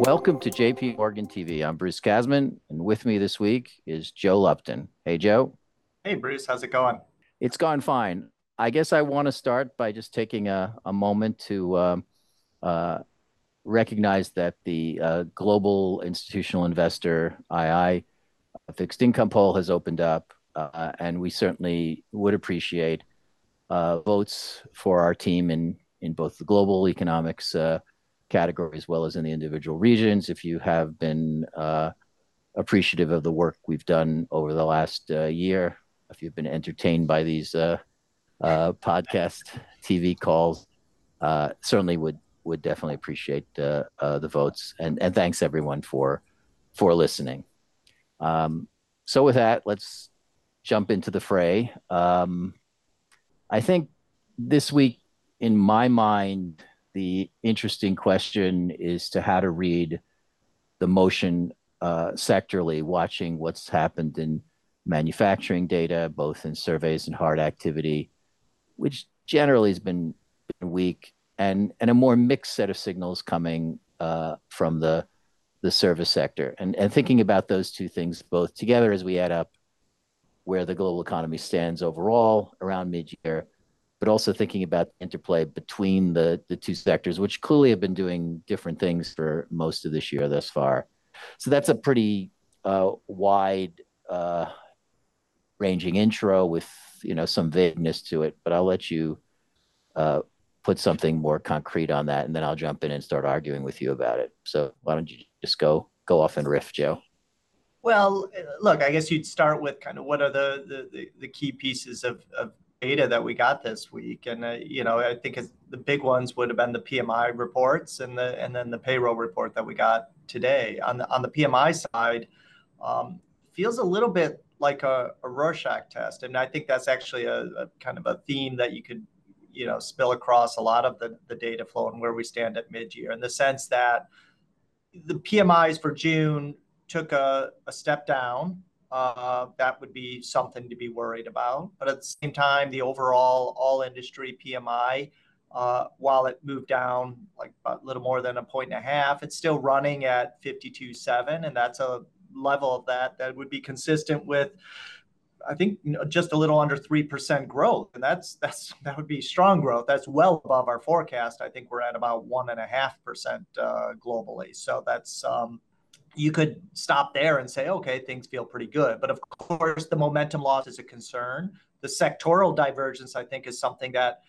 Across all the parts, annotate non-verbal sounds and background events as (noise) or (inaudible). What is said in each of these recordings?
Welcome to JP Morgan TV. I'm Bruce Kasman, and with me this week is Joe Lupton. Hey, Joe. Hey, Bruce. How's it going? It's gone fine. I guess I want to start by just taking a, a moment to um, uh, recognize that the uh, global institutional investor II fixed income poll has opened up, uh, and we certainly would appreciate uh, votes for our team in, in both the global economics uh, category as well as in the individual regions. If you have been uh, appreciative of the work we've done over the last uh, year, if you've been entertained by these uh, podcast (laughs) TV calls, certainly would would definitely appreciate the votes. And, and thanks everyone for for listening. Um, so with that, let's jump into the fray. Um, I think this week, in my mind, the interesting question is to how to read the motion uh, sectorally, watching what's happened in manufacturing data, both in surveys and hard activity, which generally has been, been weak, and, and a more mixed set of signals coming uh, from the, the service sector. And, and thinking about those two things both together as we add up where the global economy stands overall around mid-year, but also thinking about interplay between the, the two sectors, which clearly have been doing different things for most of this year thus far. So that's a pretty uh, wide uh, ranging intro with you know some vagueness to it, but I'll let you uh, put something more concrete on that, and then I'll jump in and start arguing with you about it. So why don't you just go go off and riff, Joe? Well, look, I guess you'd start with kind of what are the the, the, the key pieces of, of data that we got this week, and uh, you know I think the big ones would have been the PMI reports and the and then the payroll report that we got today. On the on the PMI side, um, feels a little bit like a, a Rorschach test, and I think that's actually a, a kind of a theme that you could you know spill across a lot of the, the data flow and where we stand at mid-year in the sense that the PMIs for June took a, a step down. Uh, that would be something to be worried about. But at the same time, the overall all industry PMI, uh, while it moved down like a little more than a point and a half, it's still running at 52.7. And that's a level of that that would be consistent with I think just a little under three percent growth, and that's that's that would be strong growth. That's well above our forecast. I think we're at about one and a half percent uh, globally. So that's um, you could stop there and say, okay, things feel pretty good. But of course, the momentum loss is a concern. The sectoral divergence, I think, is something that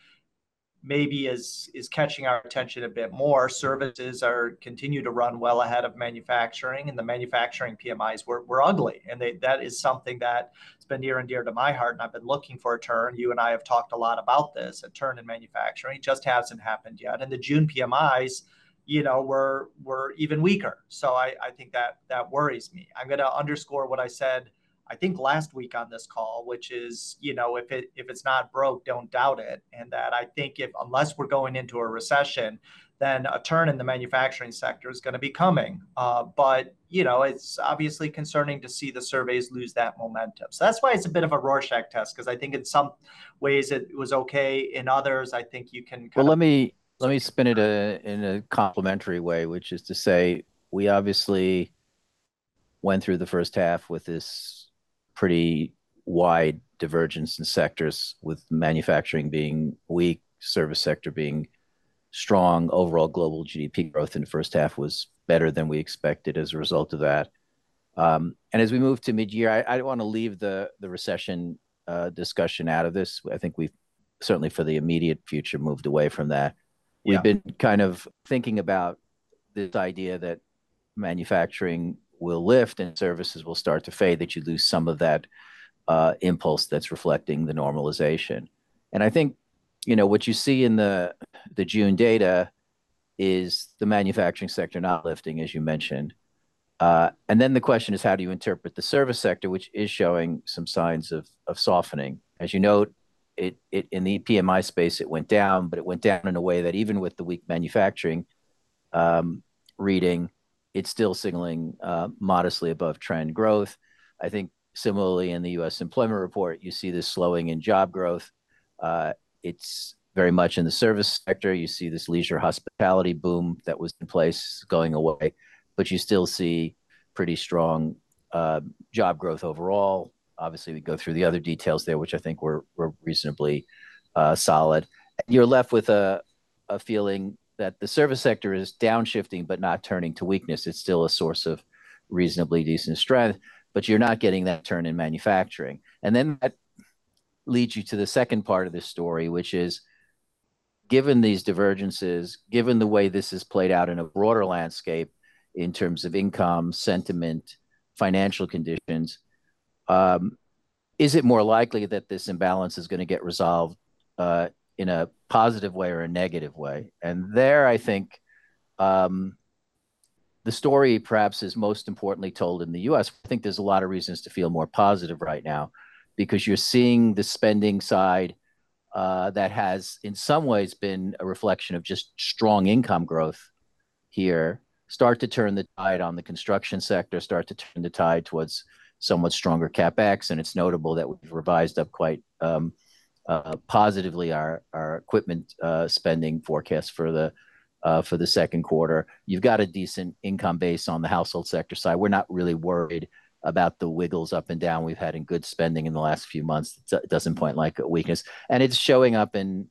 maybe is is catching our attention a bit more. Services are continue to run well ahead of manufacturing, and the manufacturing PMIs were, were ugly, and they, that is something that has been near and dear to my heart. And I've been looking for a turn. You and I have talked a lot about this, a turn in manufacturing. It just hasn't happened yet. And the June PMIs, you know, were were even weaker. So I, I think that that worries me. I'm going to underscore what I said I think last week on this call, which is, you know, if it if it's not broke, don't doubt it. And that I think if unless we're going into a recession, then a turn in the manufacturing sector is going to be coming. Uh, but you know, it's obviously concerning to see the surveys lose that momentum. So that's why it's a bit of a Rorschach test because I think in some ways it was okay. In others, I think you can. well, let me let me spin it a, in a complimentary way, which is to say we obviously went through the first half with this pretty wide divergence in sectors, with manufacturing being weak, service sector being strong. Overall global GDP growth in the first half was better than we expected as a result of that. Um, and as we move to mid-year, I, I don't want to leave the the recession uh, discussion out of this. I think we've certainly for the immediate future moved away from that. We've yeah. been kind of thinking about this idea that manufacturing will lift and services will start to fade, that you lose some of that uh, impulse that's reflecting the normalization. And I think, you know, what you see in the the June data is the manufacturing sector not lifting, as you mentioned. Uh, and then the question is, how do you interpret the service sector, which is showing some signs of, of softening? As you note, it, it in the PMI space, it went down, but it went down in a way that even with the weak manufacturing um, reading, it's still signaling uh, modestly above trend growth. I think similarly in the U.S. employment report, you see this slowing in job growth. Uh, it's very much in the service sector. You see this leisure hospitality boom that was in place going away. but you still see pretty strong job growth overall. Obviously, we go through the other details there, which I think were reasonably uh, solid. You're left with a feeling that the service sector is downshifting, but not turning to weakness. It's still a source of reasonably decent strength, but you're not getting that turn in manufacturing. And then that leads you to the second part of this story, which is, given these divergences, given the way this has played out in a broader landscape in terms of income, sentiment, financial conditions, is it more likely that this imbalance is going to get resolved uh, in a positive way or a negative way? And there, I think um, the story perhaps is most importantly told in the U.S. I think there's a lot of reasons to feel more positive right now because you're seeing the spending side uh, that has in some ways been a reflection of just strong income growth here start to turn the tide on the construction sector, start to turn the tide towards somewhat stronger CapEx. And it's notable that we've revised up quite um, uh, positively our equipment uh, spending forecast uh, for the second quarter. You've got a decent income base on the household sector side. We're not really worried about the wiggles up and down we've had in good spending in the last few months. It doesn't point like a weakness. And it's showing up in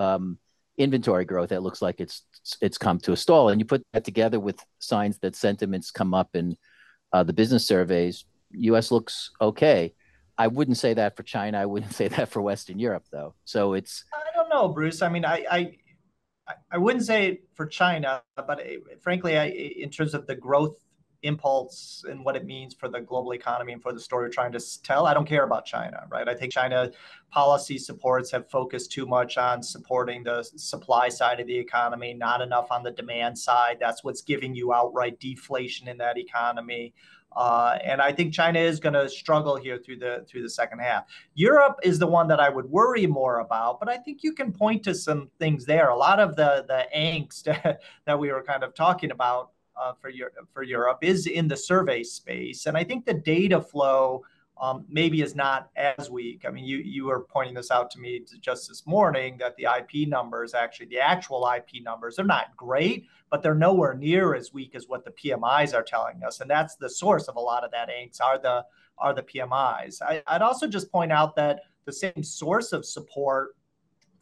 um, inventory growth that looks like it's come to a stall. And you put that together with signs that sentiments come up in the business surveys, U.S. looks okay. I wouldn't say that for China. I wouldn't (laughs) say that for Western Europe, though. So it's. I don't know, Bruce. I mean, I I I wouldn't say for China, but eh, frankly, I, in terms of the growth impulse and what it means for the global economy and for the story we're trying to tell, I don't care about China, right? I think China policy supports have focused too much on supporting the supply side of the economy, not enough on the demand side. That's what's giving you outright deflation in that economy. Uh, and I think China is going to struggle here through the second half. Europe is the one that I would worry more about, but I think you can point to some things there. A lot of the the angst (laughs) that we were kind of talking about Uh, for Europe is in the survey space. And I think the data flow um, maybe is not as weak. I mean, you you were pointing this out to me just this morning that the IP numbers, actually the actual IP numbers, they're not great, but they're nowhere near as weak as what the PMIs are telling us. And that's the source of a lot of that angst are the PMIs. I'd also just point out that the same source of support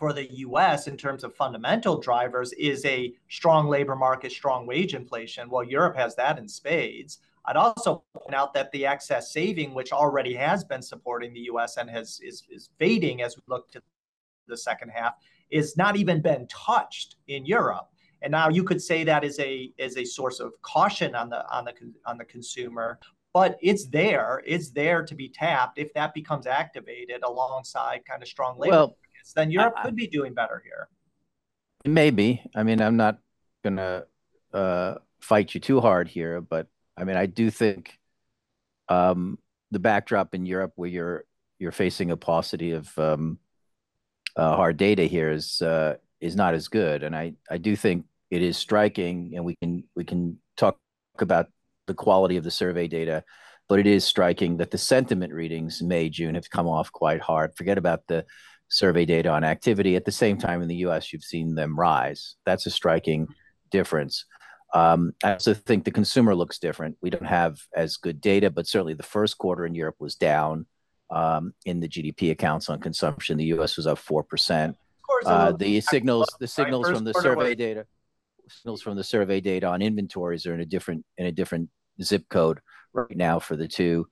for the U.S. in terms of fundamental drivers is a strong labor market, strong wage inflation. Well, Europe has that in spades. I'd also point out that the excess saving, which already has been supporting the U.S. and has is fading as we look to the second half, is not even been touched in Europe. And now you could say that is a is a source of caution on the on the on the consumer, but it's there. It's there to be tapped. If that becomes activated alongside kind of strong labor markets, then Europe could be doing better here. Maybe. I mean, I'm not going to uh, fight you too hard here, but I mean, I do think um, the backdrop in Europe where you're you're facing a paucity of um, uh, hard data here is uh, is not as good. And I I do think it is striking, and we can we can talk about the quality of the survey data, but it is striking that the sentiment readings May, June have come off quite hard. Forget about the survey data on activity. At the same time, in the U.S., you've seen them rise. That's a striking difference. Um, I also think the consumer looks different. We don't have as good data, but certainly the first quarter in Europe was down um, in the GDP accounts on consumption. The U.S. was up 4%. Uh, the signals the signals from the survey data, signals from the survey data on inventories are in a different in a different zip code right now for the two.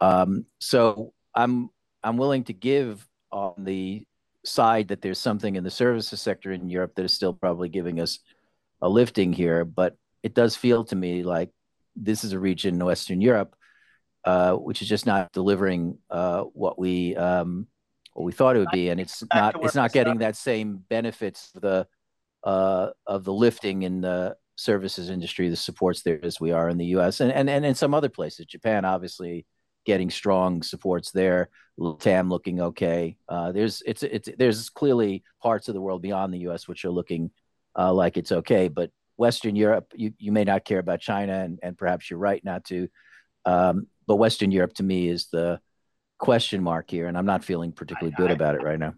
Um, so I'm I'm willing to give on the side that there's something in the services sector in Europe that is still probably giving us a lifting here, but it does feel to me like this is a region in Western Europe uh, which is just not delivering uh, what we um, what we thought it would be. And it's not it's not getting that same benefits uh, of the lifting in the services industry, the supports there as we are in the U.S. and in some other places. Japan, obviously, getting strong supports there. LATAM looking okay. There's it's it's there's clearly parts of the world beyond the U.S. which are looking like it's okay. But Western Europe, you you may not care about China, and and perhaps you're right not to. Um, but Western Europe, to me, is the question mark here, and I'm not feeling particularly good about it right now.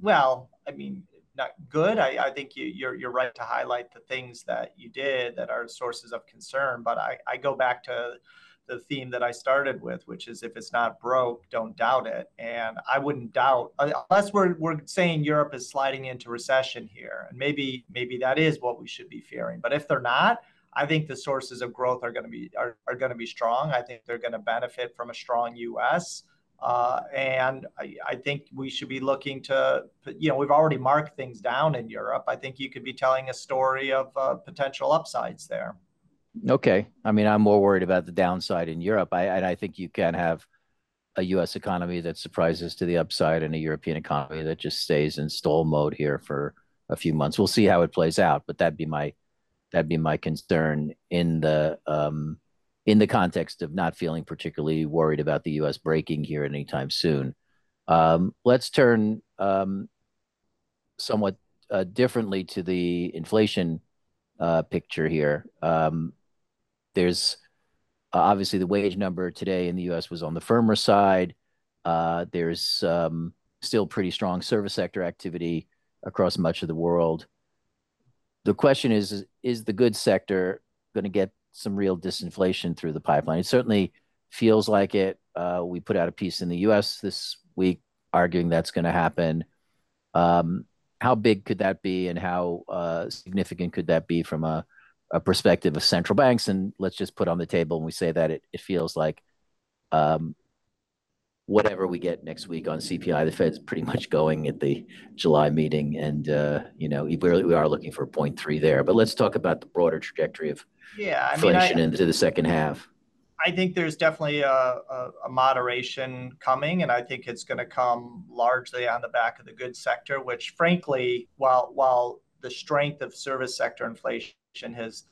Well, I mean, not good. I, I think you, you're you're right to highlight the things that you did that are sources of concern. But I, I go back to the theme that I started with, which is if it's not broke, don't doubt it. And I wouldn't doubt unless we're we're saying Europe is sliding into recession here, and maybe maybe that is what we should be fearing. But if they're not, I think the sources of growth are going to be are, are going to be strong. I think they're going to benefit from a strong U.S. Uh, and I, I, think we should be looking to, you know, we've already marked things down in Europe. I think you could be telling a story of uh, potential upsides there. Okay. I mean, I'm more worried about the downside in Europe. I, and I think you can have a U.S. economy that surprises to the upside and a European economy that just stays in stall mode here for a few months. We'll see how it plays out, but that'd be my that'd be my concern in the um, in the context of not feeling particularly worried about the U.S. breaking here anytime soon. Um, let's turn um, somewhat uh, differently to the inflation uh, picture here. Um, there's uh, obviously the wage number today in the U.S. was on the firmer side. Uh, there's um, still pretty strong service sector activity across much of the world. The question is, is the goods sector going to get some real disinflation through the pipeline? It certainly feels like it. Uh, we put out a piece in the U.S. this week arguing that's going to happen. Um, how big could that be, and how uh, significant could that be from a a perspective of central banks, and let's just put on the table and we say that it, it feels like um, whatever we get next week on CPI, the Fed's pretty much going at the July meeting, and uh, you know we we are looking for 0.3 there. But let's talk about the broader trajectory of yeah, I inflation mean, I, into the second half. I think there's definitely a, a, a moderation coming, and I think it's going to come largely on the back of the goods sector, which frankly, while while the strength of service sector inflation has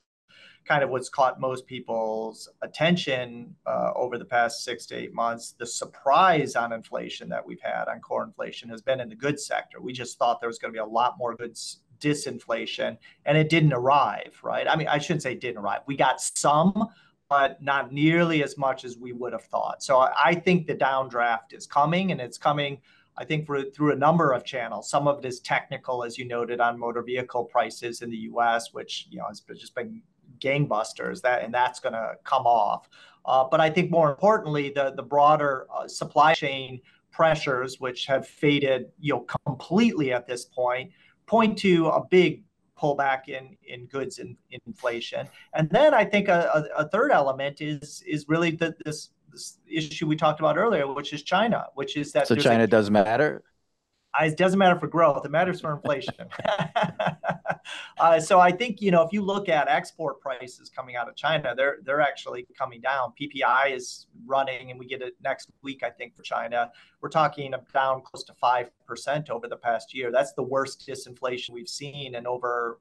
kind of what's caught most people's attention uh, over the past six to eight months. The surprise on inflation that we've had on core inflation has been in the goods sector. We just thought there was going to be a lot more goods disinflation, and it didn't arrive, right? I mean, I shouldn't say didn't arrive. We got some, but not nearly as much as we would have thought. So I think the downdraft is coming, and it's coming I think through a number of channels. Some of it is technical, as you noted, on motor vehicle prices in the U.S., which you know has just been gangbusters. That and that's going to come off. Uh, but I think more importantly, the the broader uh, supply chain pressures, which have faded, you know, completely at this point, point to a big pullback in in goods and in inflation. And then I think a, a, a third element is is really this this issue we talked about earlier, which is China, which is that so China a, doesn't matter. It doesn't matter for growth; it matters for inflation. (laughs) uh, so I think you know if you look at export prices coming out of China, they're they're actually coming down. PPI is running, and we get it next week, I think, for China. We're talking down close to five percent over the past year. That's the worst disinflation we've seen in over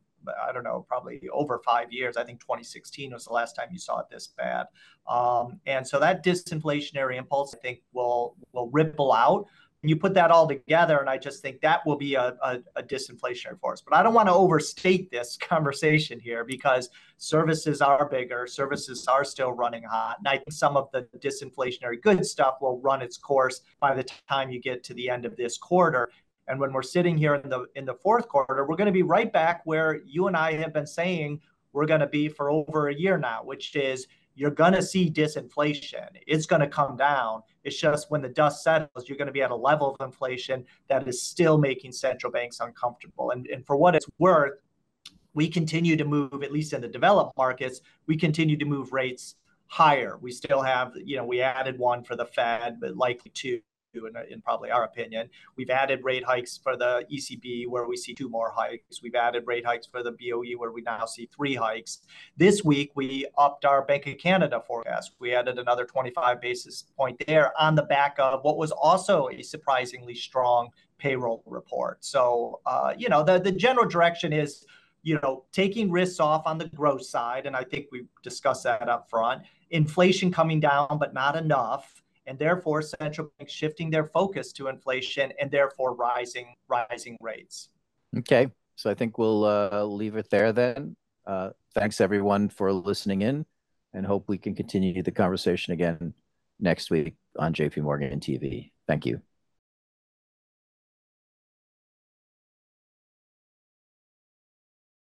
I don't know, probably over five years. I think 2016 was the last time you saw it this bad. Um, and so that disinflationary impulse, I think, will will ripple out. And you put that all together, and I just think that will be a, a, a disinflationary force. But I don't want to overstate this (laughs) conversation here because services are bigger, services are still running hot, and I think some of the disinflationary good stuff will run its course by the time you get to the end of this quarter. And when we're sitting here in the in the fourth quarter, we're going to be right back where you and I have been saying we're going to be for over a year now, which is you're going to see disinflation. It's going to come down. It's just when the dust settles, you're going to be at a level of inflation that is still making central banks uncomfortable. And, and for what it's worth, we continue to move, at least in the developed markets, we continue to move rates higher. We still have, you know, we added one for the Fed, but likely two in, in probably our opinion. We've added rate hikes for the ECB, where we see two more hikes. We've added rate hikes for the BOE, where we now see three hikes. This week, we upped our Bank of Canada forecast. We added another 25 basis point there on the back of what was also a surprisingly strong payroll report. So, uh, you know, the, the general direction is you know, taking risks off on the growth side, and I think we discussed that up front. Inflation coming down, but not enough and therefore central banks shifting their focus to inflation and therefore rising rising rates. Okay, so I think we'll uh, leave it there then. Uh, thanks everyone for listening in, and hope we can continue the conversation again next week on JP Morgan TV. Thank you.